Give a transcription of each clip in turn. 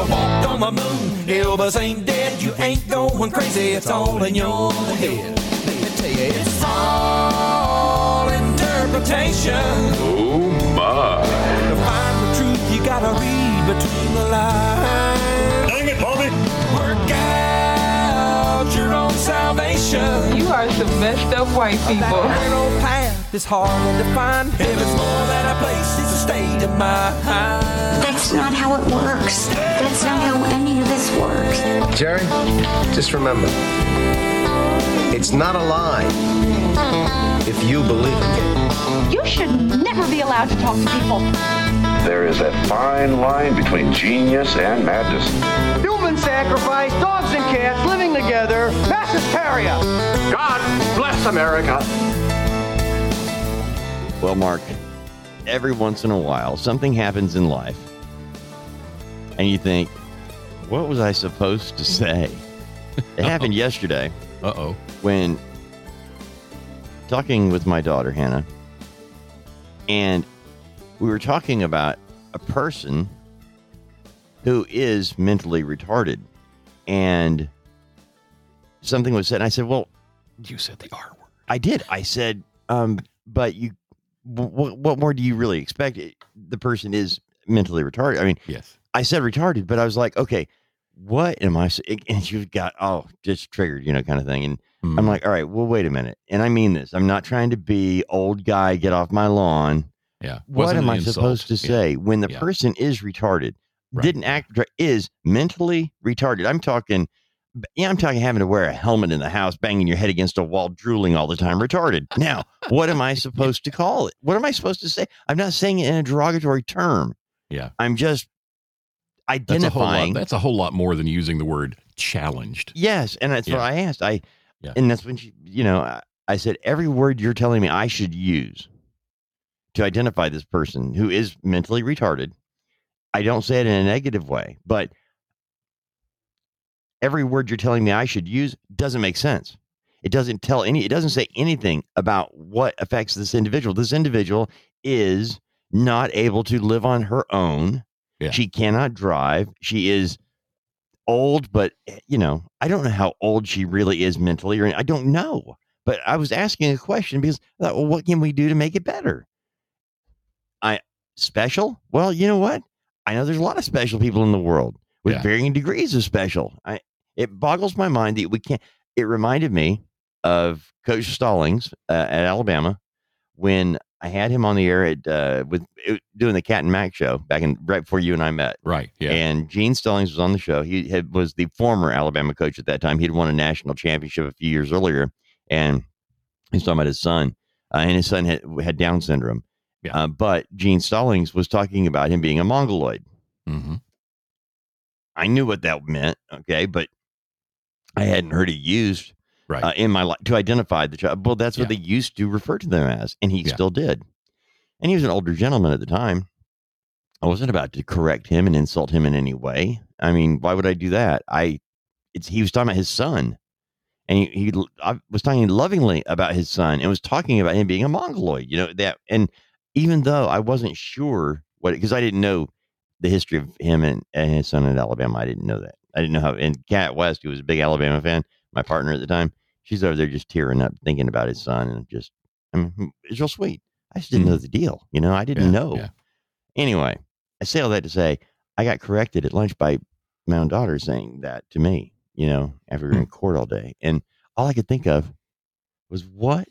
I walked on the moon. Elvis ain't dead, you ain't going crazy. It's all in your head. Let me tell you, it's all interpretation. Oh my. To find the truth, you gotta read between the lines. Dang it, Bobby! Work out your own salvation. You are the best of white people. Narrow path is harder to find. Heaven's more than a place, it's a state of mind. That's not how it works. That's not how any of this works. Jerry, just remember, it's not a lie if you believe it. You should never be allowed to talk to people. There is a fine line between genius and madness. Human sacrifice, dogs and cats living together, mass hysteria. God bless America. Well, Mark, every once in a while, something happens in life, and you think, what was I supposed to say? It happened yesterday Uh oh. when talking with my daughter, Hannah, and we were talking about a person who is mentally retarded. And something was said, and I said, Well, You said the R word. I did. I said, um, but you, what, what more do you really expect? The person is mentally retarded. I mean, Yes. I said retarded, but I was like, okay, what am I? And you've got, oh, just triggered, you know, kind of thing. And Mm. I'm like, all right, well, wait a minute. And I mean this. I'm not trying to be old guy, get off my lawn. yeah. What Wasn't am I insult. supposed to Yeah. say when the Yeah. person is retarded, Right. didn't act, is mentally retarded? I'm talking, yeah, I'm talking having to wear a helmet in the house, banging your head against a wall, drooling all the time, retarded. Now, what am I supposed to call it? What am I supposed to say? I'm not saying it in a derogatory term. Yeah. I'm just That's a whole lot. identifying. That's a whole lot more than using the word challenged. Yes, and that's what I asked. I Yeah. and that's when she, you know, I, I said every word you're telling me I should use to identify this person who is mentally retarded. I don't say it in a negative way, but every word you're telling me I should use doesn't make sense. It doesn't tell any. It doesn't say anything about what affects this individual. This individual is not able to live on her own. Yeah. She cannot drive. She is old, but eh, you know, I don't know how old she really is mentally, or I don't know. But I was asking a question because I thought, well, what can we do to make it better? I special? Well, you know what? I know there's a lot of special people in the world with Yeah. varying degrees of special. I it boggles my mind that we can't. It reminded me of Coach Stallings uh, at Alabama when I had him on the air at uh, with it- doing the Cat and Mac show back in right before you and I met. Right. Yeah. And Gene Stallings was on the show. He had, was the former Alabama coach at that time. He'd won a national championship a few years earlier, and he's talking about his son, uh, and his son had, had Down syndrome. Yeah. Uh, but Gene Stallings was talking about him being a mongoloid. hmm I knew what that meant, okay, but I hadn't heard it used Right. uh, in my life to identify the child. Well, that's what Yeah. they used to refer to them as, and he Yeah. still did. And he was an older gentleman at the time. I wasn't about to correct him and insult him in any way. I mean, why would I do that? I, it's he was talking about his son, and he, he I was talking lovingly about his son, and was talking about him being a mongoloid. You know that, and even though I wasn't sure what, because I didn't know the history of him and, and his son in Alabama, I didn't know that. I didn't know how. And Cat West, who was a big Alabama fan, my partner at the time, she's over there just tearing up, thinking about his son, and just, I mean, it's real sweet. I just didn't mm-hmm. know the deal. You know, I didn't Yeah, know. yeah. Anyway, I say all that to say I got corrected at lunch by my own daughter saying that to me, you know, after we were mm. in court all day. And all I could think of was what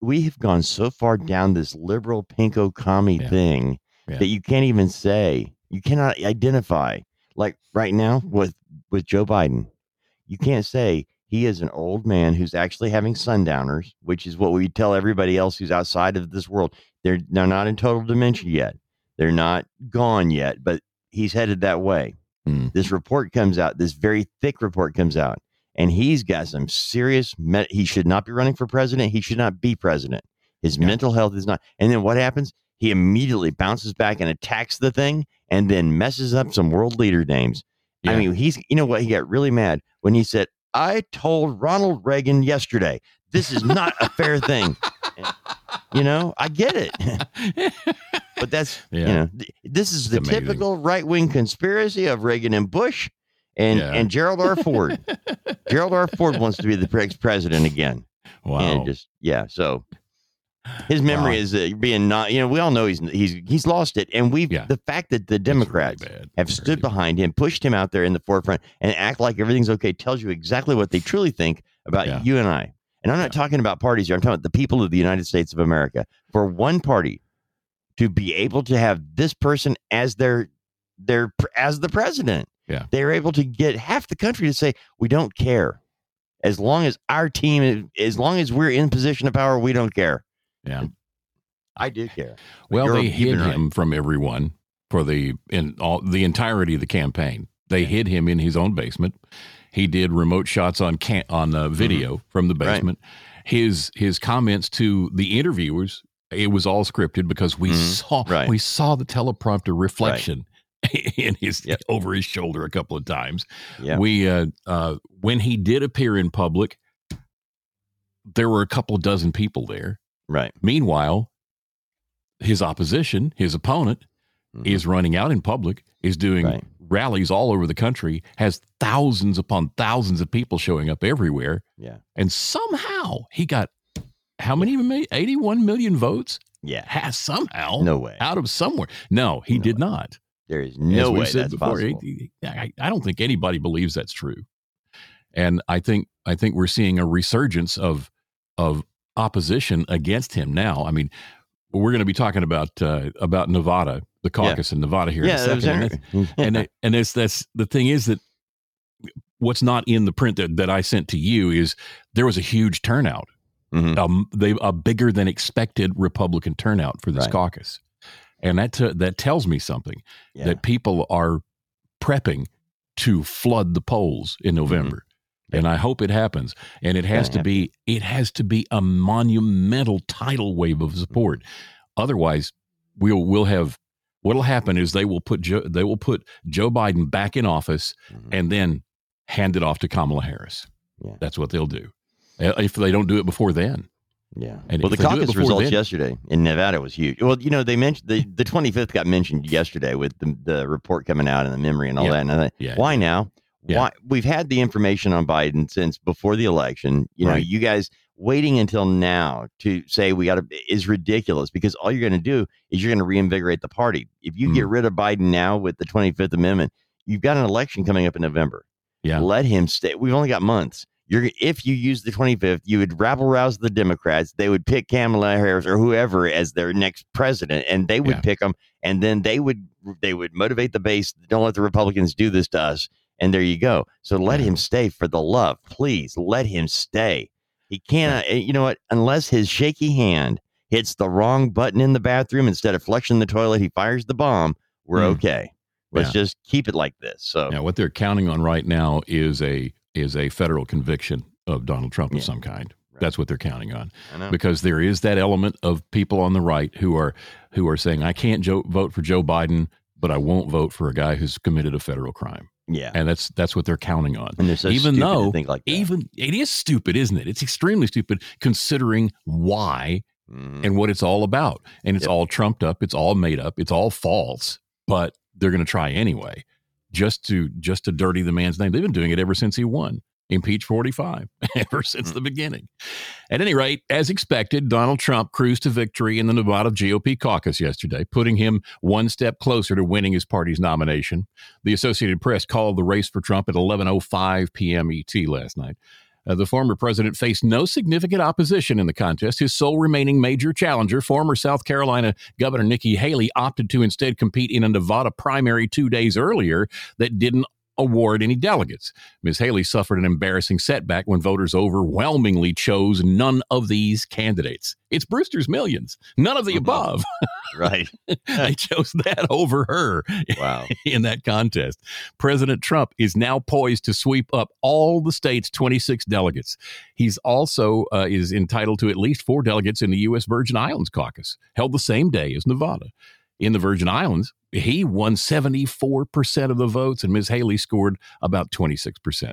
we have gone so far down this liberal pinko commie Yeah. thing that you can't even say, you cannot identify. Like right now with with Joe Biden, you can't say he is an old man who's actually having sundowners, which is what we tell everybody else who's outside of this world. They're they're not in total dementia yet. They're not gone yet, but he's headed that way. Mm. This report comes out, this very thick report comes out, and he's got some serious. Me- he should not be running for president. He should not be president. His Yeah. mental health is not. And then what happens? He immediately bounces back and attacks the thing, and then messes up some world leader names. I mean, he's. You know what? He got really mad when he said, "I told Ronald Reagan yesterday this is not a fair thing." you know, I get it. but that's you know th- this is the amazing. typical right wing conspiracy of Reagan and Bush and Yeah. and Gerald R. Ford. Gerald R. Ford wants to be the ex president again. Wow. And just yeah, so his memory Wow. is uh, being not. You know, we all know he's he's he's lost it, and we've Yeah. the fact that the It's really Democrats have stood bad. behind him, pushed him out there in the forefront, and act like everything's okay tells you exactly what they truly think about Yeah. you and I. And I'm not talking about parties here. I'm talking about the people of the United States of America. For one party to be able to have this person as their their as the president, Yeah. they're able to get half the country to say we don't care. As long as our team, as long as we're in position of power, we don't care. Yeah. I do care. Well, You're- they hid been right. him from everyone for the in all the entirety of the campaign. They hid him in his own basement. He did remote shots on can, on uh, video from the Mm-hmm. Right. basement. His his comments to the interviewers it was all scripted because we Mhm. saw Right. we saw the teleprompter reflection in his Yep. over his shoulder a couple of times. Yeah. We uh, uh, when he did appear in public, there were a couple dozen people there. Right. Meanwhile, his opposition, his opponent, Mhm. is running out in public, is doing Right. rallies all over the country, has thousands upon thousands of people showing up everywhere, Yeah. and somehow he got how many? ma- 81 million votes? Yeah. Has somehow No way. out of somewhere. No, he No did not. There is no way said that's before, possible. he- he- I, I don't think anybody believes that's true. And I think I think we're seeing a resurgence of of opposition against him now. I mean, we're going to be talking about uh, about Nevada, the caucus in Nevada here yeah, in a second. And, and, it- and it's that's the thing is that what's not in the print that, that I sent to you is there was a huge turnout, Mhm. um, they a bigger than expected Republican turnout for this Right. caucus, and that t- that tells me something yeah. that people are prepping to flood the polls in November. And I hope it happens. And it has Gonna happen. be it has to be a monumental tidal wave of support. Otherwise, we'll we'll have what'll happen is they will put Joe, they will put Joe Biden back in office Mhm. and then hand it off to Kamala Harris. Yeah. That's what they'll do. Uh, If they don't do it before then. Yeah. And well, the if do it caucus before results then- yesterday in Nevada was huge. Well, you know, they mentioned the, the 25th got mentioned yesterday with the, the report coming out and the memory and all Yeah. that. And I thought, Yeah. why now? Yeah. Why we've had the information on Biden since before the election. You know, Right. you guys waiting until now to say we got to is ridiculous because all you're going to do is you're going to reinvigorate the party. If you Hmm. get rid of Biden now with the 25th Amendment, you've got an election coming up in November. Yeah. Let him stay. We've only got months. You're if you use the 25th, you would rabble rouse the Democrats. They would pick Kamala Harris or whoever as their next president, and they would Yeah. pick them. And then they would they would motivate the base. Don't let the Republicans do this to us. And there you go. So let him stay for the love, please. Let him stay. He cannot. eh, You know what? Unless his shaky hand hits the wrong button in the bathroom instead of flushing the toilet, he fires the bomb. We're Hmm. okay. Let's Yeah. just keep it like this. So Now, what they're counting on right now is a is a federal conviction of Donald Trump Yeah. of some kind. Right. That's what they're counting on because there is that element of people on the right who are who are saying I can't jo- vote for Joe Biden, but I won't vote for a guy who's committed a federal crime, yeah. and that's that's what they're counting on. And they're so even though like even it is stupid, isn't it? It's extremely stupid considering why Mhm. and what it's all about. And it's Yep. all trumped up, it's all made up, it's all false, but they're going to try anyway just to just to dirty the man's name. They've been doing it ever since he won. Impeach 45 ever since the beginning. At any rate, as expected, Donald Trump cruised to victory in the Nevada GOP caucus yesterday, putting him one step closer to winning his party's nomination. The Associated Press called the race for Trump at 11:05 p.m. ET last night. Uh, the former president faced no significant opposition in the contest. His sole remaining major challenger, former South Carolina Governor Nikki Haley, opted to instead compete in a Nevada primary two days earlier that didn't award any delegates. Ms. Haley suffered an embarrassing setback when voters overwhelmingly chose none of these candidates. It's Brewster's Millions, none of the Mhm. above. right. they chose that over her Wow. in that contest. President Trump is now poised to sweep up all the state's 26 delegates. He's also uh, is entitled to at least four delegates in the U.S. Virgin Islands caucus, held the same day as Nevada. In the Virgin Islands, he won 74% of the votes, and Ms. Haley scored about 26%.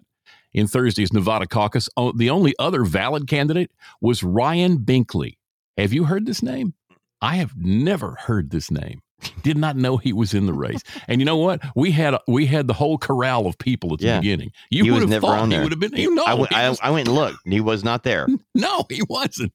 In Thursday's Nevada caucus, the only other valid candidate was Ryan Binkley. Have you heard this name? I have never heard this name. Did not know he was in the race. And you know what? We had we had the whole corral of people at the Yeah. beginning. You He would was have never thought on he there. would have been. You know, I, went- was- I went and looked. He was not there. no, he wasn't.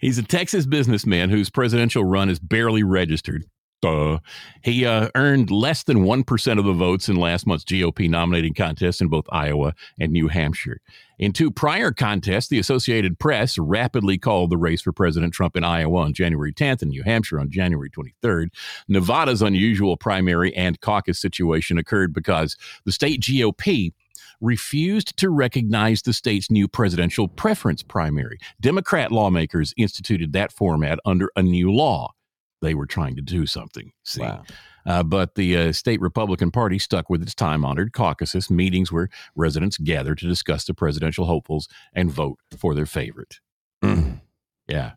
He's a Texas businessman whose presidential run is barely registered. Duh. He uh, earned less than 1% of the votes in last month's GOP nominating contest in both Iowa and New Hampshire. In two prior contests, the Associated Press rapidly called the race for President Trump in Iowa on January 10th and New Hampshire on January 23rd. Nevada's unusual primary and caucus situation occurred because the state GOP refused to recognize the state's new presidential preference primary. Democrat lawmakers instituted that format under a new law. They were trying to do something. See, Wow. uh, but the uh, state Republican Party stuck with its time honored caucuses, meetings where residents gather to discuss the presidential hopefuls and vote for their favorite. Mm. Yeah.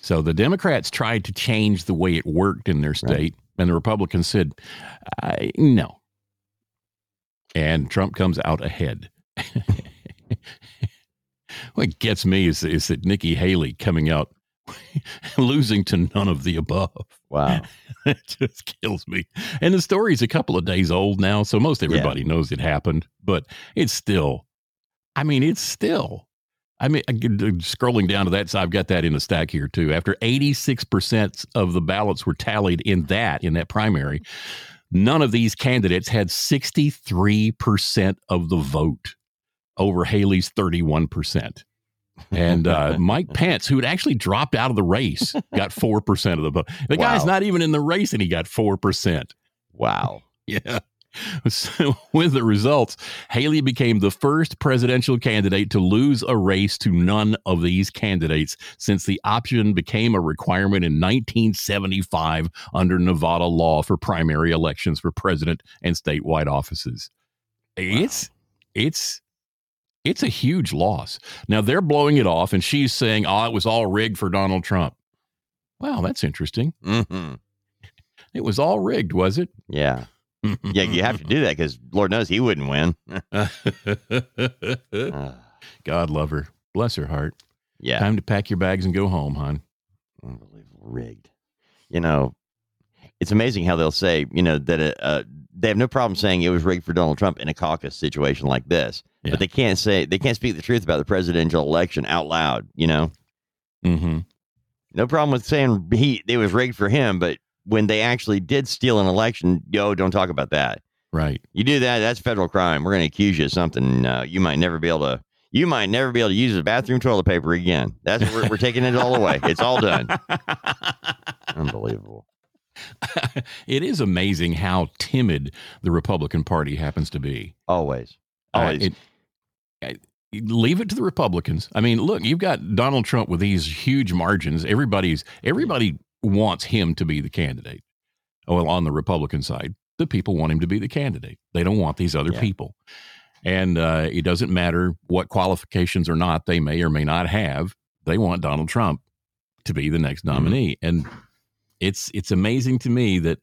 So the Democrats tried to change the way it worked in their state, and the Republicans said, no. And Trump comes out ahead. what gets me is, is that Nikki Haley coming out losing to none of the above. Wow. it just kills me. And the story's a couple of days old now, so most everybody knows it happened, but it's still, I mean, it's still. I mean, uh, scrolling down to that, so I've got that in the stack here too. After 86% of the ballots were tallied in that, in that primary, none of these candidates had 63% of the vote over Haley's 31%. And uh, Mike Pence, who had actually dropped out of the race, got 4% of the vote. The guy's not even in the race and he got 4%. Wow. Yeah. So, with the results, Haley became the first presidential candidate to lose a race to none of these candidates since the option became a requirement in 1975 under Nevada law for primary elections for president and statewide offices. It's it's it's a huge loss. Now they're blowing it off, and she's saying, "Oh, it was all rigged for Donald Trump." Wow, that's interesting. hmm It was all rigged, was it? Yeah. Yeah. You have to do that because Lord knows he wouldn't win. God love her. Bless her heart. yeah. Time to pack your bags and go home, hon. Unbelievable. Rigged. You know, it's amazing how they'll say, you know, that uh, uh, they have no problem saying it was rigged for Donald Trump in a caucus situation like this, Yeah. but they can't say, they can't speak the truth about the presidential election out loud, you know? Mm-hmm. No problem with saying he it was rigged for him, but when they actually did steal an election, yo, don't talk about that. Right. You do that, that's federal crime. We're going to accuse you of something. Uh, you might never be able to. You might never be able to use the bathroom toilet paper again. That's we're, we're taking it all away. It's all done. Unbelievable. it is amazing how timid the Republican Party happens to be. Always. Uh, Always. it- I- leave it to the Republicans. I mean, look, you've got Donald Trump with these huge margins. Everybody's everybody wants him to be the candidate. Well, on the Republican side, the people want him to be the candidate. They don't want these other Yeah. people. And uh, it doesn't matter what qualifications or not they may or may not have. They want Donald Trump to be the next nominee. And it's it's amazing to me that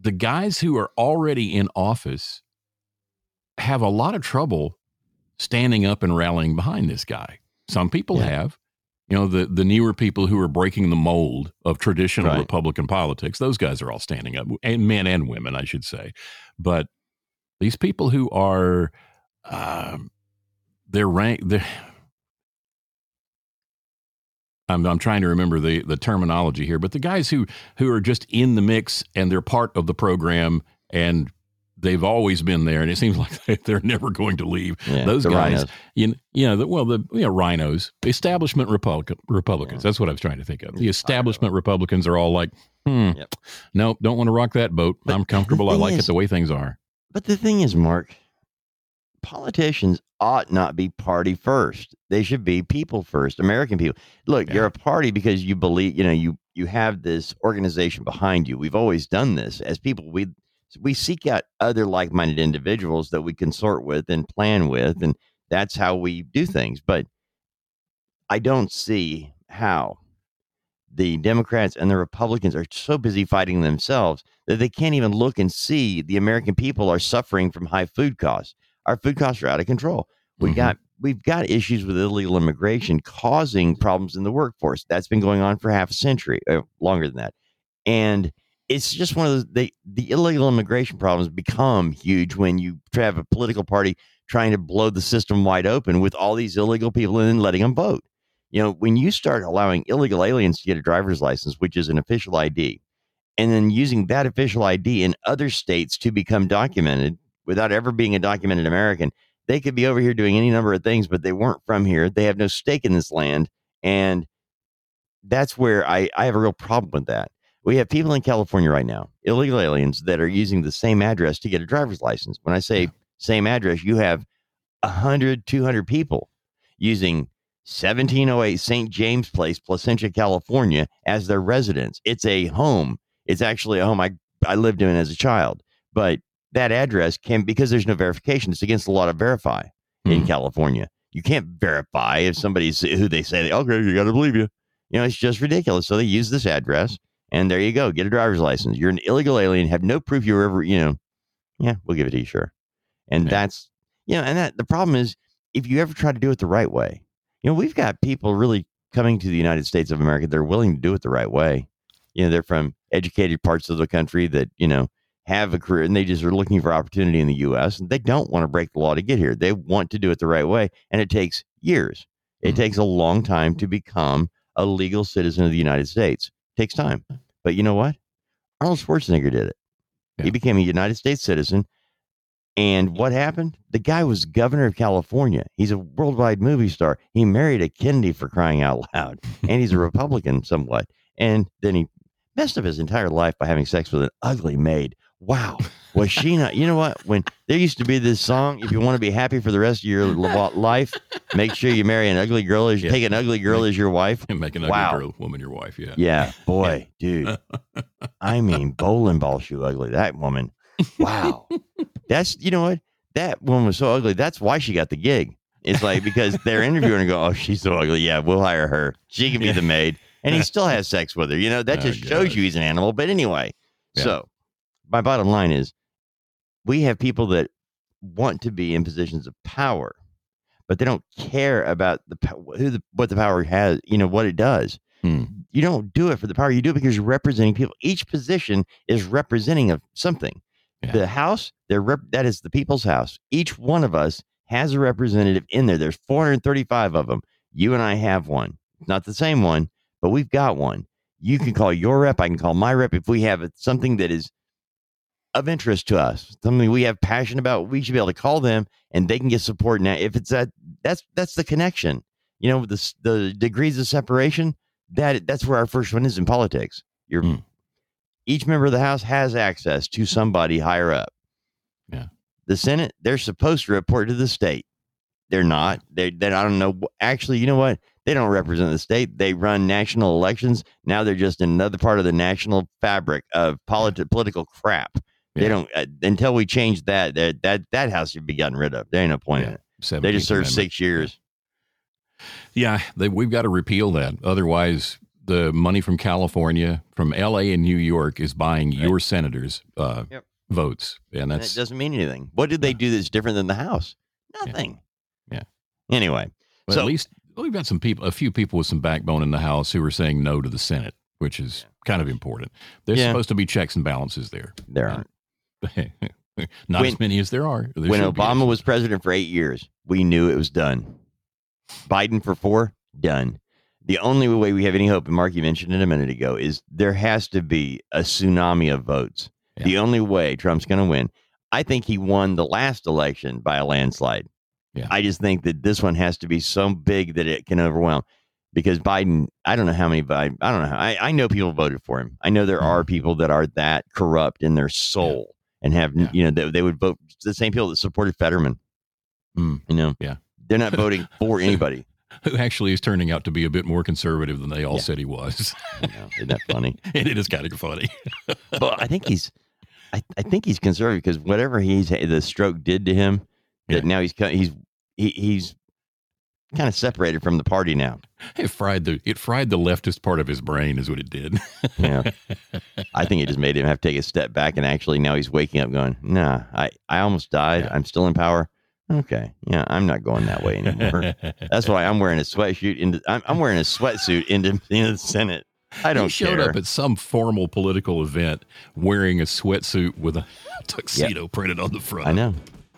the guys who are already in office have a lot of trouble standing up and rallying behind this guy. Some people Yeah. have. You know, the the newer people who are breaking the mold of traditional Right. Republican politics, those guys are all standing up, and men and women, I should say. But these people who are um, they're rank they're I'm, I'm trying to remember the, the terminology here, but the guys who who are just in the mix and they're part of the program and they've always been there, and it seems like they're never going to leave. Yeah, Those guys, RINOs. you, you know, the, well, the you know, RINOs, establishment Republic, Republicans. That's what I was trying to think of. The establishment Republicans are all like, hmm, Yep. no, don't want to rock that boat. But I'm comfortable. I like is- it the way things are. But the thing is, Mark, politicians ought not be party first. They should be people first, American people. Look, Yeah. you're a party because you believe, you know, you you have this organization behind you. We've always done this as people. We we seek out other like-minded individuals that we consort with and plan with, and that's how we do things. But I don't see how the Democrats and the Republicans are so busy fighting themselves that they can't even look and see the American people are suffering from high food costs. Our food costs are out of control. We Mhm. got we've got issues with illegal immigration causing problems in the workforce. That's been going on for half a century, uh, longer than that, and it's just one of those. They, the illegal immigration problems become huge when you have a political party trying to blow the system wide open with all these illegal people and then letting them vote. You know, when you start allowing illegal aliens to get a driver's license, which is an official ID, and then using that official ID in other states to become documented without ever being a documented American, they could be over here doing any number of things, but they weren't from here. They have no stake in this land. And that's where I, I have a real problem with that. We have people in California right now, illegal aliens that are using the same address to get a driver's license. When I say same address, you have 100, 200 people using 1708 St. James Place, Placentia, California, as their residence. It's a home. It's actually a home I, I lived in as a child. But that address can, because there's no verification, it's against the law to verify in Hmm. California. You can't verify if somebody's who they say, okay, you got to believe you. You know, it's just ridiculous. So they use this address, and there you go. Get a driver's license. You're an illegal alien, have no proof you were ever, you know, yeah, we'll give it to you, sure. And Yeah. that's, you know, and that the problem is if you ever try to do it the right way, you know, we've got people really coming to the United States of America. They're willing to do it the right way. You know, they're from educated parts of the country that, you know, have a career and they just are looking for opportunity in the US and they don't want to break the law to get here. They want to do it the right way. And it takes years. It Mhm. takes a long time to become a legal citizen of the United States. Takes time. But you know what? Arnold Schwarzenegger did it. Yeah. He became a United States citizen. And what happened? The guy was governor of California. He's a worldwide movie star. He married a Kennedy for crying out loud. And he's a Republican somewhat. And then he messed up his entire life by having sex with an ugly maid. Wow. Was she not? You know what? When there used to be this song, if you want to be happy for the rest of your life, make sure you marry an ugly girl. As, Yeah. Take an ugly girl as your wife. And make an ugly girl, woman your wife. Yeah. Yeah, boy, dude. I mean, bowling ball shoe ugly. That woman. Wow. That's you know what? That woman was so ugly. That's why she got the gig. It's like because they're interviewing and go, Oh, she's so ugly. Yeah, we'll hire her. She can be the maid. And he still has sex with her. You know, that Oh, just shows you he's an animal. But anyway, Yeah. so my bottom line is we have people that want to be in positions of power, but they don't care about the who the what the power has, you know, what it does Hmm. you don't do it for the power. You do it because you're representing people. Each position is representing of something. Yeah. The house, they're rep- that is the people's house. Each one of us has a representative in there. There's 435 of them. You and I have one. Not the same one, but we've got one. You can call your rep. I can call my rep. If we have something that is of interest to us, something we have passion about, we should be able to call them and they can get support. Now, if it's that, that's that's the connection. You know, the the degrees of separation that that's where our first one is in politics. You're Hmm. each member of the House has access to somebody higher up. Yeah. The Senate, they're supposed to report to the state. They're not. They they I don't know. Actually, you know what? They don't represent the state. They run national elections. Now they're just another part of the national fabric of politi- political crap. They Yeah. don't uh, until we change that. That that that house should be gotten rid of. There ain't no point in Yeah. it. They just served Amendment. six years. Yeah, they, we've got to repeal that. Otherwise, the money from California, from L.A. and New York, is buying your senators' uh, Yep. votes, and And it doesn't mean anything. What did they Yeah. do that's different than the House? Nothing. Yeah. Anyway, but so- at least we've got some people, a few people with some backbone in the House who are saying no to the Senate, which is kind of important. There's Yeah. supposed to be checks and balances there. there Yeah. aren't. When- as many as there are. There when. Obama was president for eight years, we knew it was done. Biden for four, done. The only way we have any hope, and Mark, you mentioned it a minute ago, is there has to be a tsunami of votes. Yeah. The only way Trump's going to win. I think he won the last election by a landslide. Yeah. I just think that this one has to be so big that it can overwhelm. Because Biden, I don't know how many, Biden, I don't know. How, I, I know people voted for him. I know there Mhm. are people that are that corrupt in their soul and have, Yeah. you know, they, they would vote the same people that supported Fetterman. Mm. You know, Yeah. they're not voting for anybody. who actually is turning out to be a bit more conservative than they all Yeah. said he was. You know, isn't that funny? and it is kind of funny. but I think he's, I, I think he's conservative because whatever he's the stroke did to him, Yeah. that now he's he's he, he's kind of separated from the party now. It fried the it fried the leftist part of his brain, is what it did. Yeah. I think it just made him have to take a step back and actually now he's waking up going, nah, I, I almost died. Yeah. I'm still in power. Okay. Yeah, I'm not going that way anymore. That's why I'm wearing a sweatsuit into. I'm, I'm wearing a sweatsuit into, into the Senate. I don't he showed care. up at some formal political event wearing a sweatsuit with a tuxedo printed on the front. I know.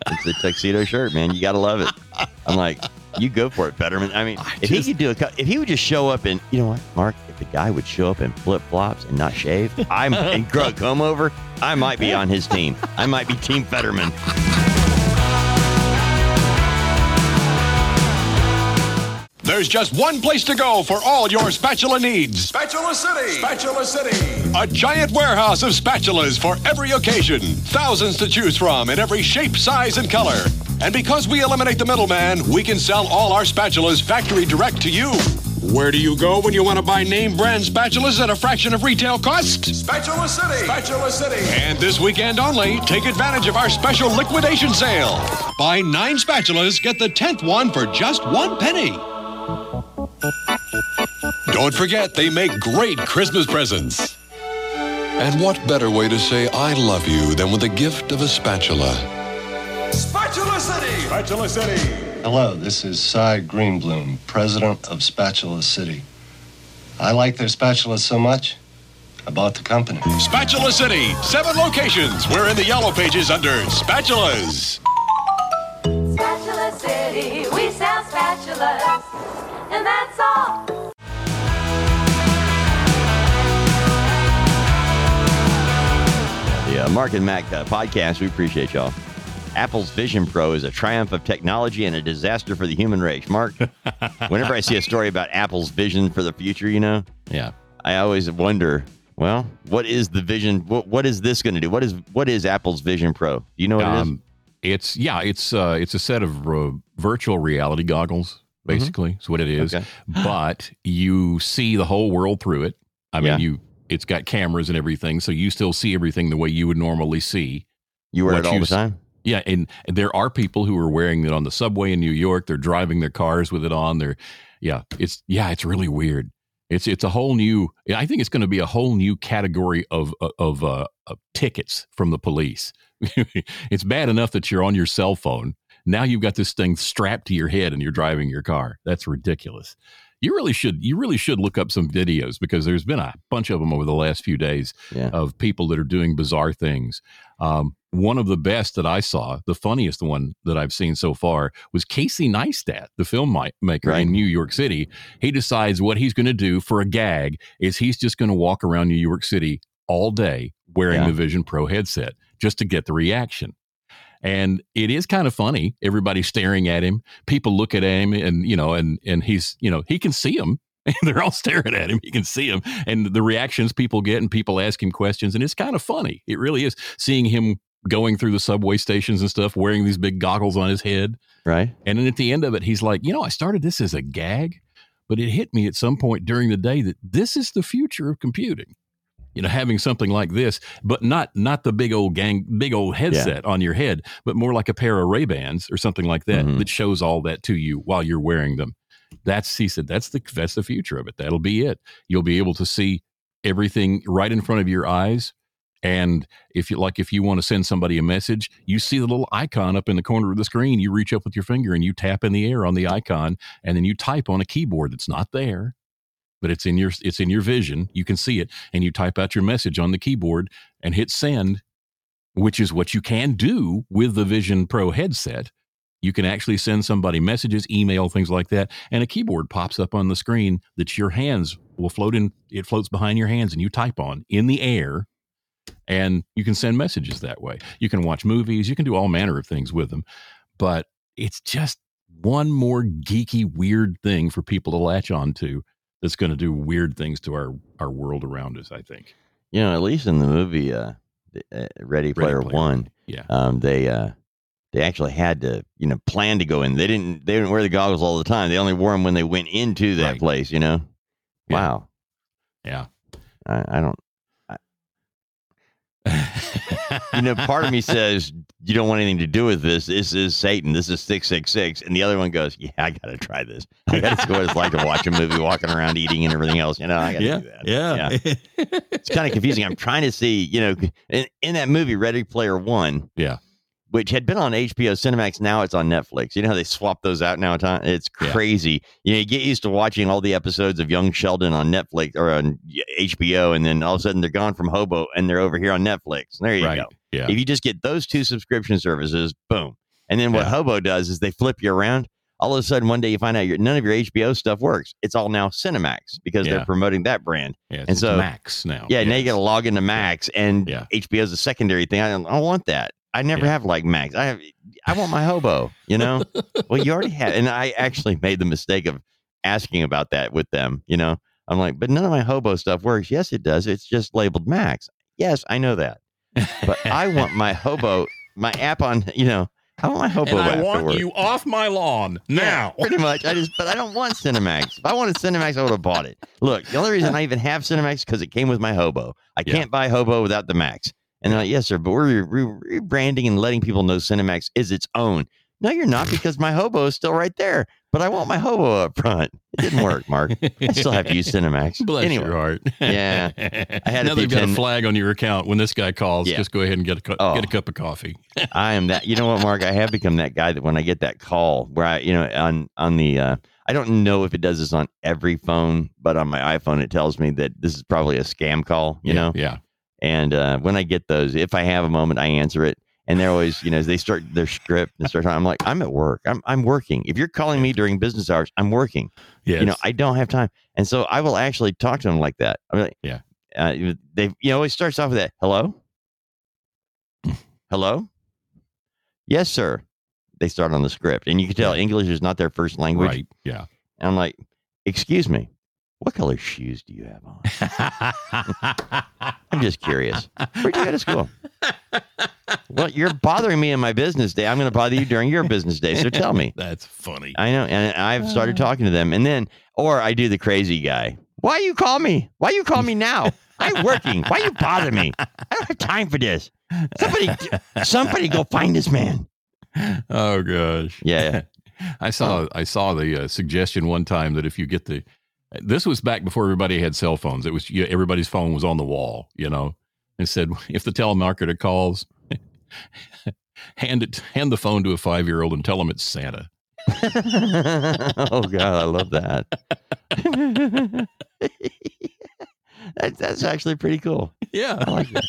It's a tuxedo shirt, man. You got to love it. I'm like, you go for it, Fetterman. I mean, I if just- he could do a, if he would just show up in, you know what, Mark, if the guy would show up in flip flops and not shave, I'm and grow a comb over, I might be on his team. I might be Team Fetterman. There's just one place to go for all your spatula needs. Spatula City! Spatula City! A giant warehouse of spatulas for every occasion. Thousands to choose from in every shape, size, and color. And because we eliminate the middleman, we can sell all our spatulas factory direct to you. Where do you go when you want to buy name brand spatulas at a fraction of retail cost? Spatula City! Spatula City! And this weekend only, take advantage of our special liquidation sale. Buy nine spatulas, get the tenth one for just one penny. Don't forget, they make great Christmas presents. And what better way to say I love you than with the gift of a spatula? Spatula City! Spatula City! Hello, this is Cy Greenbloom, president of Spatula City. I like their spatulas so much, I bought the company. Spatula City, seven locations. We're in the yellow pages under spatulas. Spatula City, we sell spatulas, and that's all. The uh, Mark and Mac uh, podcast, we appreciate y'all. Apple's Vision Pro is a triumph of technology and a disaster for the human race. Mark, whenever I see a story about Apple's vision for the future, you know, Yeah. I always wonder, well, what is the vision? What, what is this going to do? What is what is Apple's Vision Pro? Do you know what it is? Um, it's yeah, it's uh, it's a set of uh, virtual reality goggles. Basically, is what it is. Okay. But you see the whole world through it. I mean, Yeah. you it's got cameras and everything, so you still see everything the way you would normally see. You wear it all the time? Yeah, and there are people who are wearing it on the subway in New York. They're driving their cars with it on. They're yeah, it's yeah, it's really weird. It's it's a whole new. I think it's going to be a whole new category of of, uh, of tickets from the police. it's bad enough that you're on your cell phone. Now you've got this thing strapped to your head and you're driving your car. That's ridiculous. You really should you really should look up some videos because there's been a bunch of them over the last few days Yeah. of people that are doing bizarre things. Um, one of the best that I saw, the funniest one that I've seen so far, was Casey Neistat, the filmmaker Right. in New York City. He decides what he's going to do for a gag is he's just going to walk around New York City all day wearing Yeah. the Vision Pro headset just to get the reaction. And it is kind of funny. Everybody's staring at him. People look at him, and you know, and and he's, you know, he can see them. They're all staring at him. He can see them, and the reactions people get, and people ask him questions, and it's kind of funny. It really is seeing him going through the subway stations and stuff, wearing these big goggles on his head. Right? And then at the end of it, he's like, you know, I started this as a gag, but it hit me at some point during the day that this is the future of computing. You know, having something like this, but not not the big old gang, big old headset on your head, but more like a pair of Ray Bans or something like that Mhm. that shows all that to you while you're wearing them. That's he said that's the that's the future of it. That'll be it. You'll be able to see everything right in front of your eyes. And if you like, if you want to send somebody a message, you see the little icon up in the corner of the screen. You reach up with your finger and you tap in the air on the icon, and then you type on a keyboard that's not there, but it's in your it's in your vision. You can see it, and you type out your message on the keyboard and hit send, which is what you can do with the Vision Pro headset. You can actually send somebody messages, email, things like that, and a keyboard pops up on the screen that your hands will float in. It floats behind your hands, and you type on in the air and you can send messages that way. You can watch movies, you can do all manner of things with them. But it's just one more geeky, weird thing for people to latch on to that's going to do weird things to our, our world around us, I think. You know, at least in the movie uh, uh, Ready Player Player One, Yeah. um, they uh, they actually had to you know plan to go in. They didn't they didn't wear the goggles all the time. They only wore them when they went into that Right. place. You know. Yeah. Wow. Yeah. I, I don't. You know, part of me says you don't want anything to do with this. This is Satan. This is six six six, and the other one goes, "Yeah, I got to try this. I got to see what it's like to watch a movie, walking around, eating, and everything else. You know, I got to yeah. do that. Yeah. it's kind of confusing. I'm trying to see, you know, in, in that movie Ready Player One, Yeah. Which had been on HBO Cinemax. Now it's on Netflix. You know how they swap those out now? It's Yeah. crazy. You know, you get used to watching all the episodes of Young Sheldon on Netflix or on HBO, and then all of a sudden they're gone from Hobo and they're over here on Netflix. There you Right. go. Yeah. If you just get those two subscription services, boom. And then what Yeah. Hobo does is they flip you around. All of a sudden, one day you find out your, none of your HBO stuff works. It's all now Cinemax because Yeah. they're promoting that brand. Yeah, and it's so Max now. Yeah, now you got to log into Max, and Yeah. HBO is a secondary thing. I don't, I don't want that. I never Yeah. have like Max. I have. I want my Hobo. You know. well, you already had, and I actually made the mistake of asking about that with them. You know, I'm like, but none of my Hobo stuff works. Yes, it does. It's just labeled Max. Yes, I know that, but I want my Hobo, my app on. You know, I want my Hobo and I app to want work. you off my lawn now. Pretty much. I just, but I don't want Cinemax. If I wanted Cinemax, I would have bought it. Look, the only reason I even have Cinemax is because it came with my Hobo. I Yeah. can't buy Hobo without the Max. And they're like, yes, sir, but we're re- rebranding and letting people know Cinemax is its own. No, you're not because my Hobo is still right there. But I want my Hobo up front. It didn't work, Mark. I still have to use Cinemax. Bless anyway, your heart. Yeah. I had now they've got a flag on your account. When this guy calls, Yeah. just go ahead and get a cu- Oh. get a cup of coffee. I am that. You know what, Mark? I have become that guy that when I get that call where I, you know, on on the, uh, I don't know if it does this on every phone, but on my iPhone it tells me that this is probably a scam call. You Yeah, know, yeah. And uh, when I get those, if I have a moment, I answer it. And they're always, you know, as they start their script and start talking. I'm like, I'm at work. I'm I'm working. If you're calling me during business hours, I'm working. Yes. You know, I don't have time. And so I will actually talk to them like that. I'm like, Yeah. Uh, they, you know, it starts off with that. Hello. Hello. Yes, sir. They start on the script, and you can tell English is not their first language. Right. Yeah. And I'm like, excuse me, what color shoes do you have on? I'm just curious. Where'd you go to school? well, you're bothering me in my business day. I'm going to bother you during your business day. So tell me. That's funny. I know. And I've started talking to them. And then, or I do the crazy guy. Why you call me? Why you call me now? I'm working. Why you bother me? I don't have time for this. Somebody, somebody go find this man. Oh gosh. Yeah. I saw I saw the uh, suggestion one time that if you get the this was back before everybody had cell phones. It was you, everybody's phone was on the wall, you know. It said if the telemarketer calls, hand it hand the phone to a five year old and tell them it's Santa. oh God, I love that. that's that's actually pretty cool. Yeah. I like that.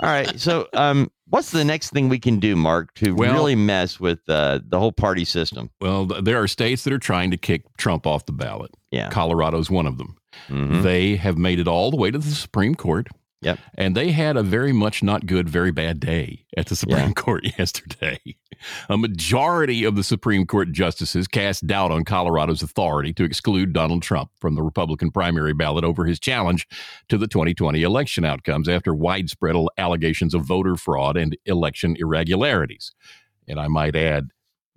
All right. So, um, what's the next thing we can do, Mark, to Well- really mess with uh, the whole party system? Well, there are states that are trying to kick Trump off the ballot. Yeah. Colorado's one of them. Mhm. They have made it all the way to the Supreme Court. Yep. And they had a very much not good, very bad day at the Supreme Yeah. Court yesterday. A majority of the Supreme Court justices cast doubt on Colorado's authority to exclude Donald Trump from the Republican primary ballot over his challenge to the 2020 election outcomes after widespread allegations of voter fraud and election irregularities. And I might add,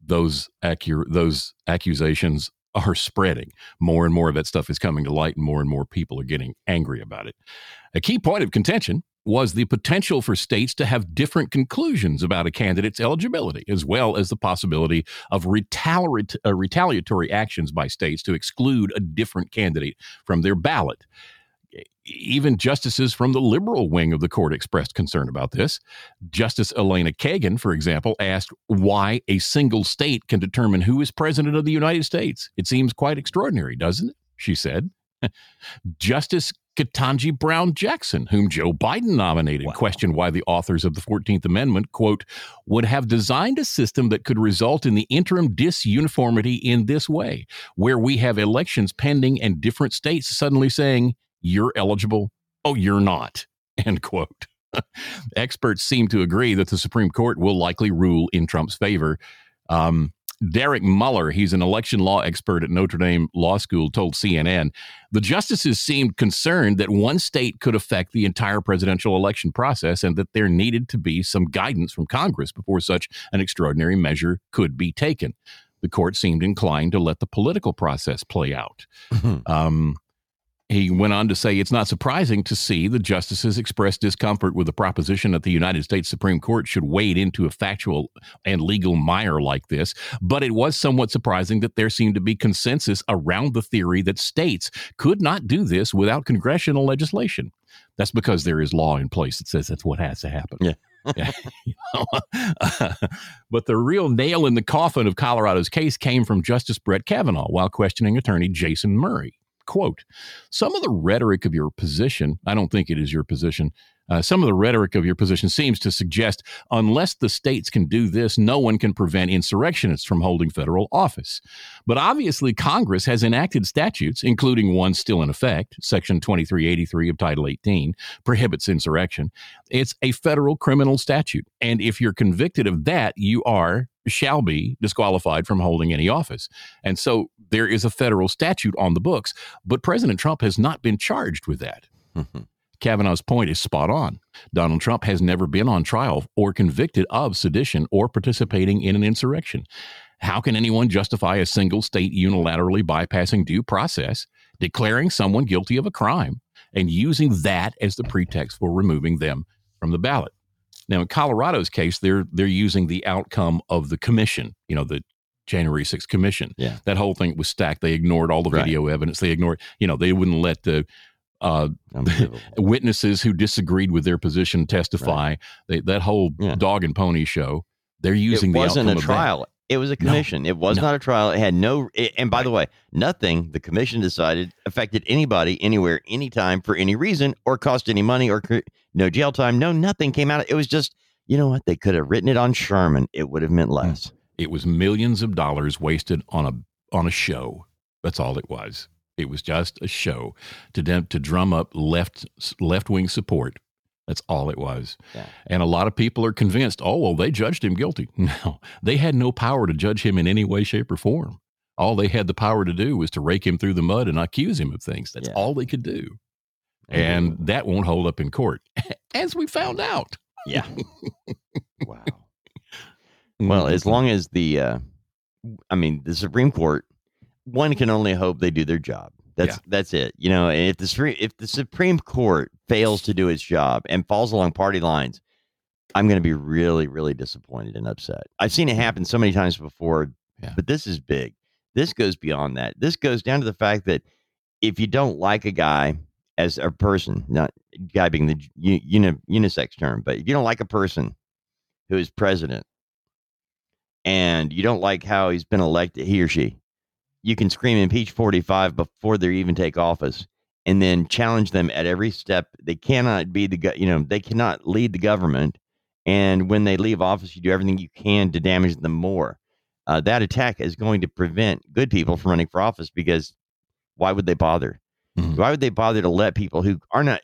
those accu- those accusations are spreading. More and more of that stuff is coming to light, and more and more people are getting angry about it. A key point of contention was the potential for states to have different conclusions about a candidate's eligibility, as well as the possibility of uh, retaliatory actions by states to exclude a different candidate from their ballot. Even justices from the liberal wing of the court expressed concern about this. Justice Elena Kagan, for example, asked why a single state can determine who is president of the United States. It seems quite extraordinary, doesn't it? She said. Justice Ketanji Brown Jackson, whom Joe Biden nominated, questioned why the authors of the 14th Amendment, quote, would have designed a system that could result in the interim disuniformity in this way, where we have elections pending and different states suddenly saying, you're eligible, oh, you're not, end quote. Experts seem to agree that the Supreme Court will likely rule in Trump's favor. Um, Derek Muller, he's an election law expert at Notre Dame Law School, told CNN the justices seemed concerned that one state could affect the entire presidential election process and that there needed to be some guidance from Congress before such an extraordinary measure could be taken. The court seemed inclined to let the political process play out. Um, He went on to say it's not surprising to see the justices express discomfort with the proposition that the United States Supreme Court should wade into a factual and legal mire like this, but it was somewhat surprising that there seemed to be consensus around the theory that states could not do this without congressional legislation. That's because there is law in place that says that's what has to happen. Yeah. Yeah, you know, but the real nail in the coffin of Colorado's case came from Justice Brett Kavanaugh while questioning attorney Jason Murray. Quote, some of the rhetoric of your position, I don't think it is your position, uh, some of the rhetoric of your position seems to suggest unless the states can do this, no one can prevent insurrectionists from holding federal office. But obviously, Congress has enacted statutes, including one still in effect, Section 2383 of Title 18, prohibits insurrection. It's a federal criminal statute. And if you're convicted of that, you are, shall be disqualified from holding any office. And so there is a federal statute on the books, but President Trump has not been charged with that. Mm-hmm. Kavanaugh's point is spot on. Donald Trump has never been on trial or convicted of sedition or participating in an insurrection. How can anyone justify a single state unilaterally bypassing due process, declaring someone guilty of a crime, and using that as the pretext for removing them from the ballot? Now, in Colorado's case, they're they're using the outcome of the commission, you know, the January 6th commission. Yeah. That whole thing was stacked. They ignored all the Right. video evidence. They ignored, you know, they wouldn't let the uh, witnesses who disagreed with their position testify. They, that whole Yeah. dog and pony show. They're using it the wasn't a outcome of that. trial. It was a No. commission. It was No. not a trial. It had no. It, and by the way, nothing the commission decided affected anybody anywhere, anytime, for any reason, or cost any money, or cre- no jail time. No, nothing came out. It was just, you know what? They could have written it on Charmin. It would have meant Hmm. less. It was millions of dollars wasted on a on a show. That's all it was. It was just a show to to drum up left left wing support. That's all it was. Yeah. And a lot of people are convinced, oh well, they judged him guilty. No, they had no power to judge him in any way, shape, or form. All they had the power to do was to rake him through the mud and accuse him of things. That's Yeah. all they could do. And that won't hold up in court, as we found out. Yeah. wow. Well, as long as the, uh, I mean, the Supreme Court, one can only hope they do their job. That's Yeah. that's it. You know, and if the Supreme if the Supreme Court fails to do its job and falls along party lines, I'm going to be really, really disappointed and upset. I've seen it happen so many times before, Yeah. but this is big. This goes beyond that. This goes down to the fact that if you don't like a guy as a person, not guy being the u- uni, unisex term, but if you don't like a person who is president and you don't like how he's been elected, he or she, you can scream impeach 45 before they even take office and then challenge them at every step. They cannot be the, you know, they cannot lead the government. And when they leave office, you do everything you can to damage them more. Uh, that attack is going to prevent good people from running for office because why would they bother? Mhm. Why would they bother to let people who are not?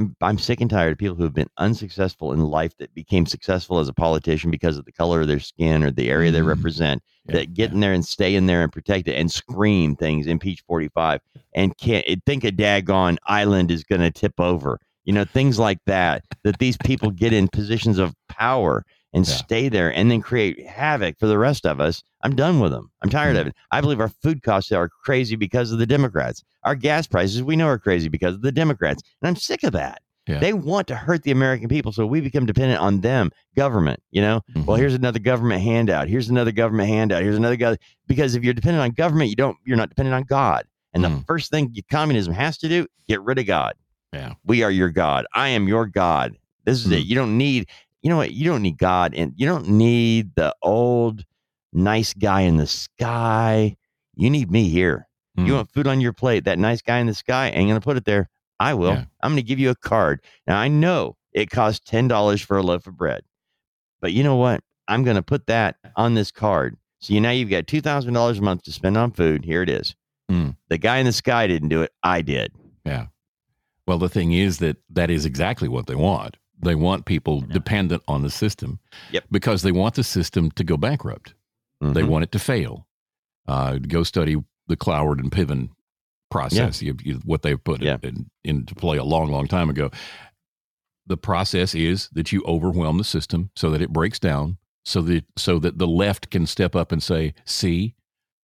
I'm, I'm sick and tired of people who have been unsuccessful in life that became successful as a politician because of the color of their skin or the area they Mhm. represent. Yeah, that get in there and stay in there and protect it and scream things, impeach 45, and can't think a daggone island is going to tip over. You know, things like that, that these people get in positions of power and Yeah. stay there and then create havoc for the rest of us. I'm done with them. I'm tired Mm. of it. I believe our food costs are crazy because of the Democrats. Our gas prices, we know, are crazy because of the Democrats. And I'm sick of that. Yeah. They want to hurt the American people, so we become dependent on them, government. You know, well, Mhm. here's another government handout. Here's another government handout. Here's another guy. Because if you're dependent on government, you don't. You're not dependent on God. And the Mm. first thing communism has to do, get rid of God. Yeah. We are your God. I am your God. This is Mm. it. You don't need. You know what? You don't need God, and you don't need the old nice guy in the sky. You need me here. Mm. You want food on your plate? That nice guy in the sky ain't gonna put it there. I will. Yeah. I'm gonna give you a card. Now I know it costs ten dollars for a loaf of bread, but you know what? I'm gonna put that on this card. So you now you've got two thousand dollars a month to spend on food. Here it is. Mm. The guy in the sky didn't do it. I did. Yeah. Well, the thing is that that is exactly what they want. They want people dependent on the system Yep. because they want the system to go bankrupt. They Mhm. want it to fail. Uh, go study the Cloward and Piven process, you, you, what they've put Yeah. in, into play a long, long time ago. The process is that you overwhelm the system so that it breaks down, so that so that the left can step up and say, "See,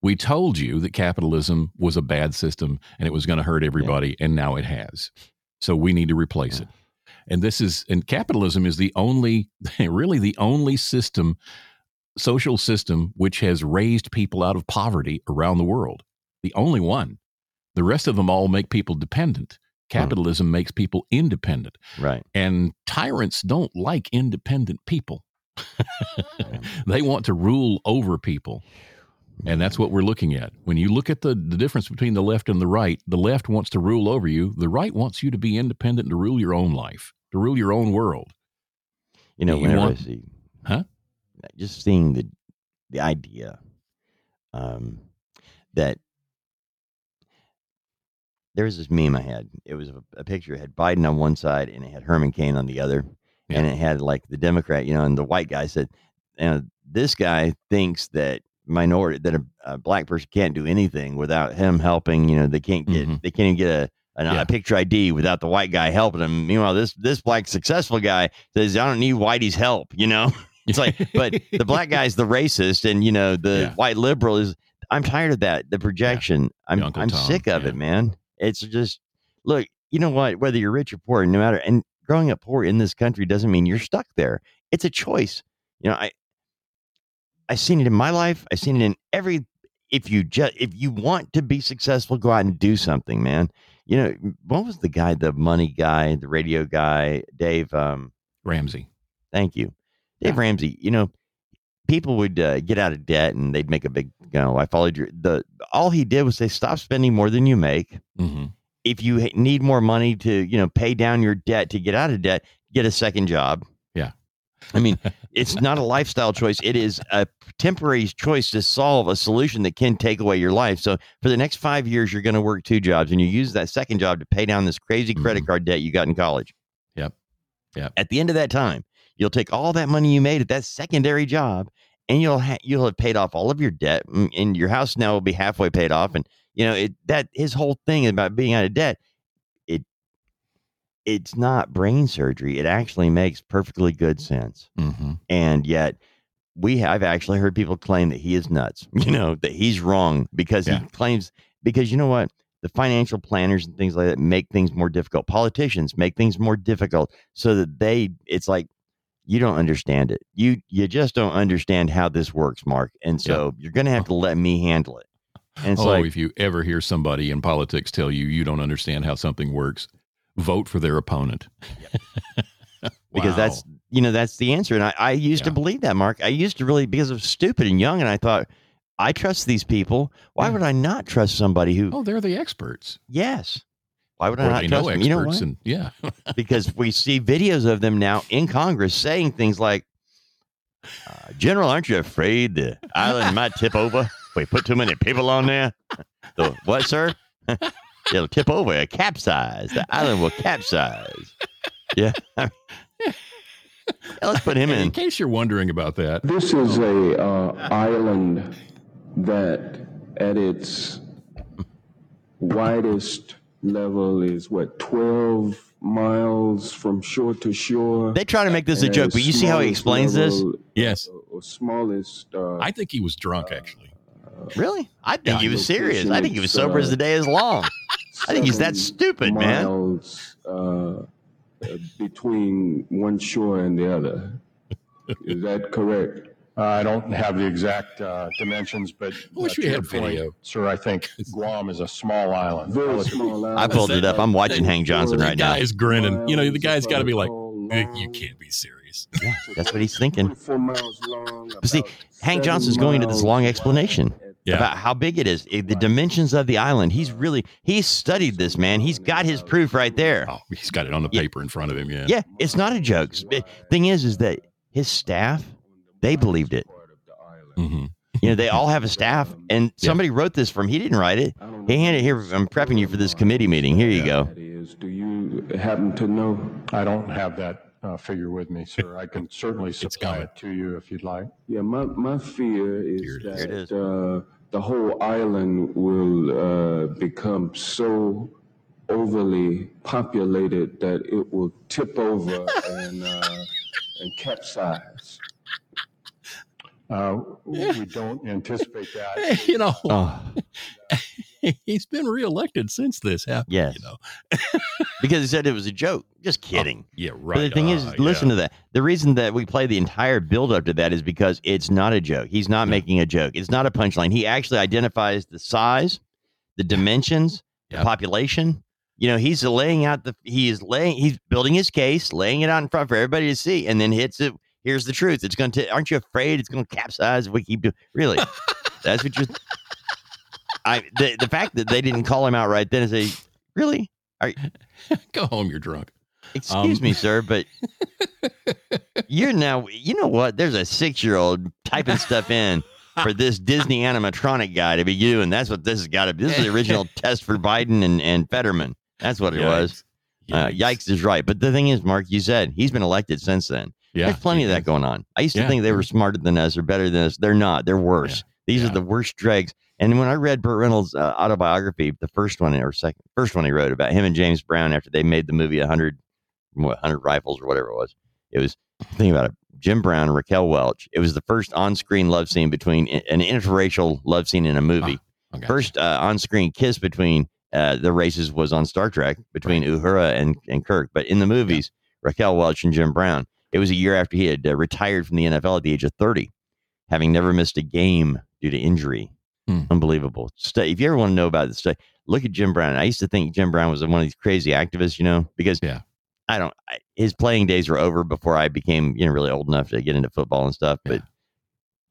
We told you that capitalism was a bad system and it was going to hurt everybody, and now it has. So we need to replace it. And this is, and capitalism is the only, really the only system, social system, which has raised people out of poverty around the world. The only one. The rest of them all make people dependent. Hmm. Capitalism makes people independent. Right. And tyrants don't like independent people. they want to rule over people. And that's what we're looking at. When you look at the, the difference between the left and the right, the left wants to rule over you. The right wants you to be independent and to rule your own life, to rule your own world. You know, You whenever want- I see, Huh? just seeing the the idea um, that there was this meme I had. It was a, a picture. It had Biden on one side and it had Herman Cain on the other, and it had like the Democrat, you know, and the white guy said, you know, "This guy thinks that minority that a, a black person can't do anything without him helping. You know, they can't get they can't even get a." An, a picture ID without the white guy helping him. Meanwhile, this this black successful guy says, "I don't need Whitey's help." You know, it's like, but the black guy's the racist, and you know the white liberal is. I'm tired of that. The projection. I'm Uncle I'm Tom, sick of it, man. It's just look. You know what? Whether you're rich or poor, no matter, and growing up poor in this country doesn't mean you're stuck there. It's a choice. You know, I I've seen it in my life. I've seen it in every. If you just if you want to be successful, go out and do something, man. You know, what was the guy, the money guy, the radio guy, Dave um, Ramsey. Thank you, Dave Ramsey. You know, people would uh, get out of debt and they'd make a big. You know, I followed your the. All he did was say, stop spending more than you make. Mm-hmm. If you need more money to, you know, pay down your debt to get out of debt, get a second job. I mean, it's not a lifestyle choice. It is a temporary choice to solve a solution that can take away your life. So for the next five years, you're going to work two jobs and you use that second job to pay down this crazy credit mm-hmm. card debt you got in college. Yep. Yep. At the end of that time, you'll take all that money you made at that secondary job and you'll ha- you'll have paid off all of your debt and your house now will be halfway paid off. And you know, it that his whole thing about being out of debt, it's not brain surgery. It actually makes perfectly good sense. Mm-hmm. And yet we have actually heard people claim that he is nuts, you know, that he's wrong because he claims because you know what? The financial planners and things like that make things more difficult. Politicians make things more difficult so that they it's like you don't understand it. You you just don't understand how this works, Mark. And so you're gonna have to let me handle it. And it's oh, like if you ever hear somebody in politics tell you you don't understand how something works, vote for their opponent. because Wow. that's you know that's the answer. And i, I used to believe that mark. I used to really because i was stupid and young and i thought i trust these people. Why would i not trust somebody who Oh, they're the experts. yes. Why would i not trust know them? You know experts what? and yeah. because we see videos of them now in congress saying things like uh, general aren't you afraid the island might tip over? If we put too many people on there. The, what sir it'll tip over a capsize the island will capsize yeah let's put him in In case you're wondering about that, This is a uh, island that, at its widest level, is what twelve miles from shore to shore. They try to make this a joke, but you see how he smallest explains this? Yes. Or smallest. Uh, I think he was drunk actually. Really? I think he was serious. I think he was Location sober as the day is long. I think he's that stupid, man. miles, uh, uh, between one shore and the other. Is that correct? I don't have the exact uh, dimensions, but I wish uh, we had your point, video. sir. I think Guam is a small island. Very small island. I pulled it up. I'm watching Hank Johnson right now. guy's grinning. You know, the guy's got to be like, "Eh, you can't be serious. Yeah, that's what he's thinking. Four miles long. But see, Hank seven Johnson's going into this miles long wide. explanation Yeah. about how big it is, eh, the dimensions of the island. He's really he's studied this, man. He's got his proof right there. Oh, he's got it on the Yeah. paper in front of him. Yeah. Yeah, it's not a joke. Eh, Thing is, is that his staff they believed it. hmm You know, they all have a staff, and somebody wrote this from. He didn't write it. He handed here. I'm prepping you for this committee meeting. Here you go. That is, do you happen to know? I don't have that uh, figure with me, sir. I can certainly supply it to you if you'd like. Yeah, my, my fear is Here it that is. Here it is. Uh, the whole island will uh, become so overly populated that it will tip over and uh, and capsize. Uh, We don't anticipate that. you know, Oh, he's been reelected since this happened. yes. You know, because he said it was a joke. Just kidding. yeah, But right. the thing is, uh, listen yeah. to that. The reason that we play the entire build up to that is because it's not a joke. He's not making a joke. It's not a punchline. He actually identifies the size, the dimensions, the population. You know, he's laying out the he is laying he's building his case, laying it out in front for everybody to see, and then hits it. Here's the truth. It's going to. Aren't you afraid it's going to capsize if we keep doing? Really, that's what you're. I the the fact that they didn't call him out right then is a really, Go home. You're drunk. Excuse Um, me, sir, but you're now. You know what? There's a six year old typing stuff in for this Disney animatronic guy to be you, and that's what this has got to be. This is the original test for Biden and, and Fetterman. That's what it was. Uh, yikes is right. But the thing is, Mark, you said he's been elected since then. Yeah, There's plenty of that going on. I used to Yeah. think they were smarter than us or better than us. They're not. They're worse. These are the worst dregs. And when I read Burt Reynolds' uh, autobiography, the first one or second, first one he wrote about him and James Brown after they made the movie 100, what, 100 Rifles or whatever it was, it was, think about it, Jim Brown and Raquel Welch. It was the first on screen love scene between an interracial love scene in a movie. I gotcha. First uh, on screen kiss between uh, the races was on Star Trek between Uhura and, and Kirk. But in the movies, Raquel Welch and Jim Brown, it was a year after he had uh, retired from the NFL at the age of 30, having never missed a game due to injury. Hmm. Unbelievable. Stu- If you ever want to know about this stuff, look at Jim Brown. I used to think Jim Brown was one of these crazy activists, you know, because Yeah. I don't, I, his playing days were over before I became, you know, really old enough to get into football and stuff. But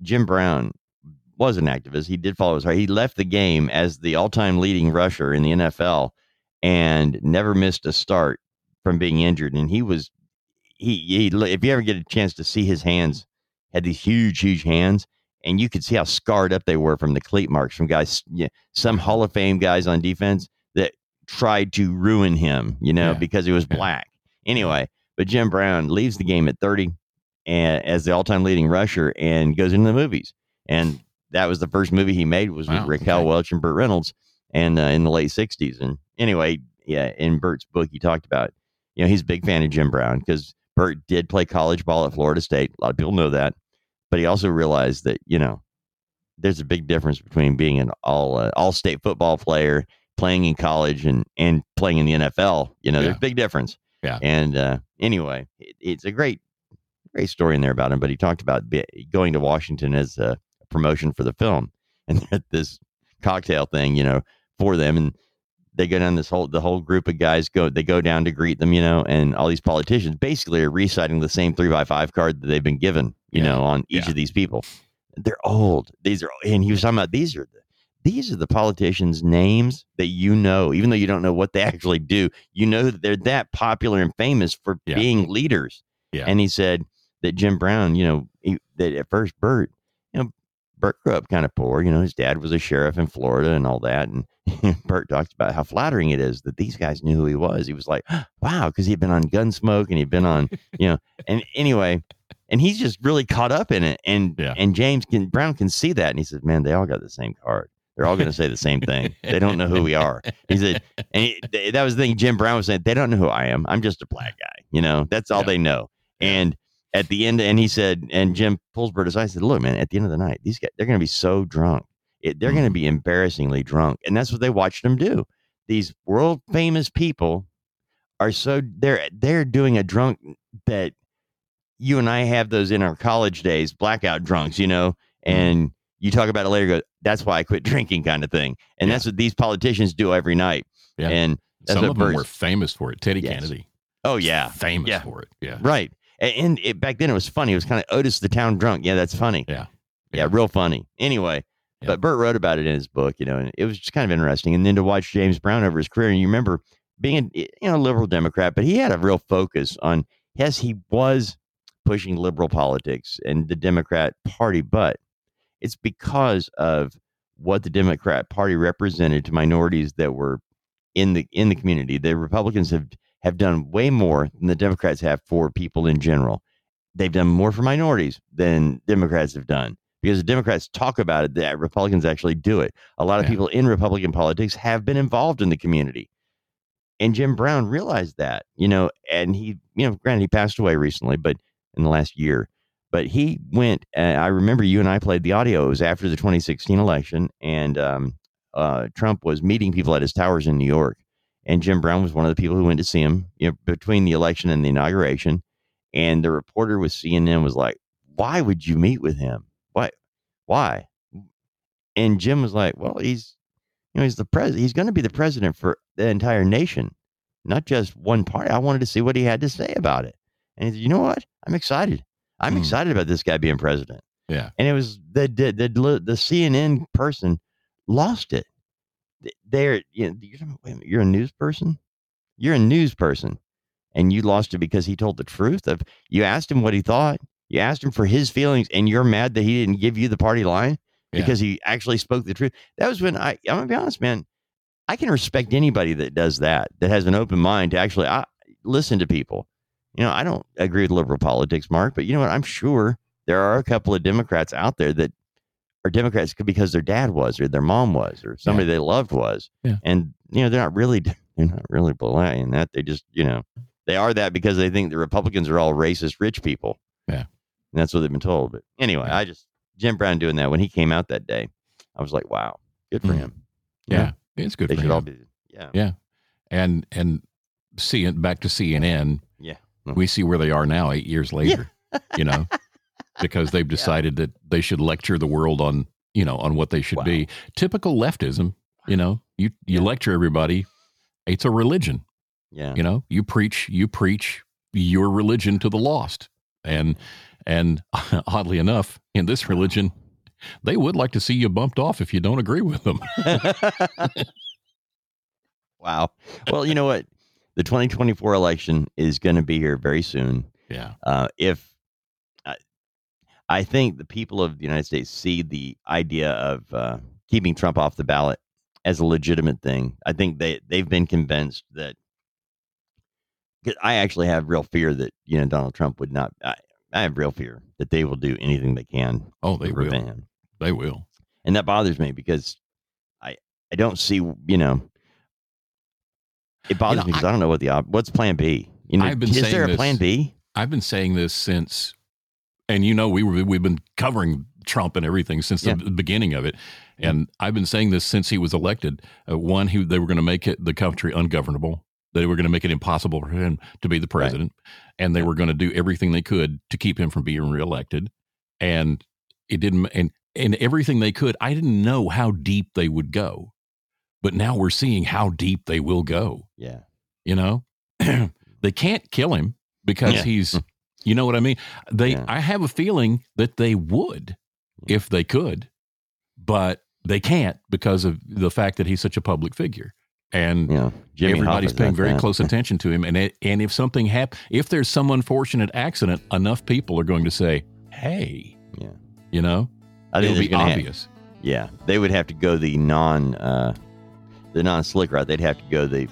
Jim Brown was an activist. He did follow his heart. He left the game as the all-time leading rusher in the NFL and never missed a start from being injured. And he was he, he if you ever get a chance to see his hands, had these huge, huge hands, and you could see how scarred up they were from the cleat marks from guys, yeah, some Hall of Fame guys on defense that tried to ruin him, you know, Yeah. because he was black. Anyway, but Jim Brown leaves the game at 30 and as the all-time leading rusher and goes into the movies. And that was the first movie he made was Wow, with Raquel okay. Welch and Burt Reynolds and uh, in the late 60s. And anyway, yeah, in Burt's book he talked about, you know, he's a big fan of Jim Brown because Burt did play college ball at Florida State. A lot of people know that. But he also realized that, you know, there's a big difference between being an all uh, all state football player, playing in college and and playing in the NFL. You know, there's a big difference. Yeah. And uh, anyway, it, it's a great great story in there about him. But he talked about be, going to Washington as a promotion for the film, and this cocktail thing, you know, for them, and they go down this whole the whole group of guys go they go down to greet them, you know, and all these politicians basically are reciting the same three by five card that they've been given, you Yeah. know, on each Yeah. of these people. They're old. These are, and he was talking about these are the these are the politicians' names that you know, even though you don't know what they actually do. You know that they're that popular and famous for Yeah. being leaders. Yeah. And he said that Jim Brown, you know, he, that at first Burt, you know, Burt grew up kind of poor. You know, his dad was a sheriff in Florida and all that. And Burt talked about how flattering it is that these guys knew who he was. He was like, wow, because he'd been on Gunsmoke and he'd been on, you know, and anyway, and he's just really caught up in it. And Yeah. and James can Brown can see that, and he says, man, they all got the same card. They're all going to say the same thing. They don't know who we are. He said, and he, that was the thing Jim Brown was saying. They don't know who I am. I'm just a black guy. You know, that's all Yeah. they know. And at the end, and he said, and Jim pulls Burt aside. I said, look, man, at the end of the night, these guys, they're going to be so drunk. It, they're going to mm-hmm. be embarrassingly drunk. And that's what they watched them do. These world famous people are so they're they're doing a drunk that you and I have those in our college days, blackout drunks, you know, mm-hmm. and you talk about it later, go, that's why I quit drinking kind of thing. And that's what these politicians do every night. Yeah. And that's Some of them were famous for it. Teddy Yes. Kennedy, Oh yeah. famous Yeah. for it. Yeah. Right. And it, back then it was funny. It was kind of Otis the town drunk. Yeah, that's funny. Yeah. Yeah, real funny. Anyway, But Burt wrote about it in his book, you know, and it was just kind of interesting. And then to watch James Brown over his career, and you remember being a you know liberal Democrat, but he had a real focus on yes, he was pushing liberal politics and the Democrat Party, but it's because of what the Democrat Party represented to minorities that were in the in the community. The Republicans have have done way more than the Democrats have for people in general. They've done more for minorities than Democrats have done because the Democrats talk about it, that Republicans actually do it. A lot of Yeah. people in Republican politics have been involved in the community. And Jim Brown realized that, you know, and he, you know, granted he passed away recently, but in the last year, But he went. Uh, I remember you and I played the audio. It was after the 2016 election, and um, uh, Trump was meeting people at his towers in New York, and Jim Brown was one of the people who went to see him. You know, between the election and the inauguration, and the reporter with CNN was like, "Why would you meet with him? Why? Why?" And Jim was like, "Well, he's, you know, he's the president. He's going to be the president for the entire nation, not just one party. I wanted to see what he had to say about it." And he said, "You know what? I'm excited. I'm hmm. excited about this guy being president." Yeah. And it was the the the, the CNN person lost it. Th- They're you know, you're, wait a minute, you're a news person. You're a news person, and you lost it because he told the truth. Of you asked him what he thought. You asked him for his feelings, and you're mad that he didn't give you the party line Yeah. because he actually spoke the truth. That was when I. I'm gonna be honest, man. I can respect anybody that does that, that has an open mind to actually I, listen to people. You know, I don't agree with liberal politics, Mark, but you know what? I'm sure there are a couple of Democrats out there that are Democrats because their dad was, or their mom was, or somebody they loved was, Yeah. and you know they're not really they're not really belaying that. They just you know they are that because they think the Republicans are all racist rich people. Yeah. And that's what they've been told. But anyway, I just Jim Brown doing that when he came out that day, I was like, wow, good for Mhm. him. Yeah. It's good they for should him. all be. Yeah, Yeah. And and see it back to CNN. Yeah. We see where they are now, eight years later. you know, because they've decided that they should lecture the world on you know on what they should be. Typical leftism. You know, you you lecture everybody. It's a religion. Yeah. You know, you preach you preach your religion to the lost, and and oddly enough, in this religion. They would like to see you bumped off if you don't agree with them. Wow. Well, you know what? The 2024 election is going to be here very soon. Yeah. Uh, if I, I think the people of the United States see the idea of uh, keeping Trump off the ballot as a legitimate thing, I think they they've been convinced that. 'cause I actually have real fear that you know Donald Trump would not. I, I have real fear that they will do anything they can. Oh, they will. him. They will. and that bothers me because I I don't see you know it bothers know, me because I, don't know what the op- what's Plan B. You know, I've been is saying there a this- Plan B? I've been saying this since, and you know, we were we've been covering Trump and everything since Yeah. the beginning of it, and I've been saying this since he was elected. Uh, one, he they were going to make it the country ungovernable. They were going to make it impossible for him to be the president, and they were going to do everything they could to keep him from being reelected. And it didn't, and and everything they could. I didn't know how deep they would go, but now we're seeing how deep they will go. Yeah. You know, they can't kill him because Yeah. he's, you know what I mean? They, Yeah. I have a feeling that they would mm-hmm. if they could, but they can't because of the fact that he's such a public figure. And Yeah, everybody's Hoffa's paying very that. close attention to him. And it, and if something happens, if there's some unfortunate accident, enough people are going to say, "Hey, Yeah. you know, I think it'll be obvious." yeah, they would have to go the non uh, the non slick route. They'd have to go the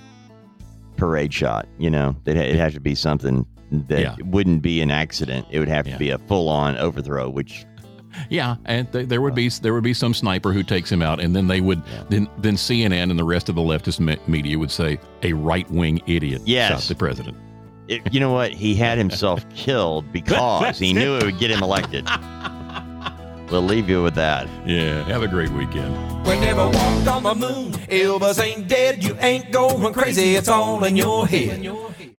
parade shot. You know, they'd ha- it'd have to be something that Yeah. wouldn't be an accident. It would have to Yeah. be a full on overthrow, which Yeah, and th- there would be there would be some sniper who takes him out, and then they would then then CNN and the rest of the leftist me- media would say a right wing idiot Yes. shot the president. it, you know what? He had himself killed because he knew it would get him elected. we'll leave you with that. Yeah, have a great weekend. We never walked on the moon. Elvis ain't dead. You ain't going crazy. It's all in your head.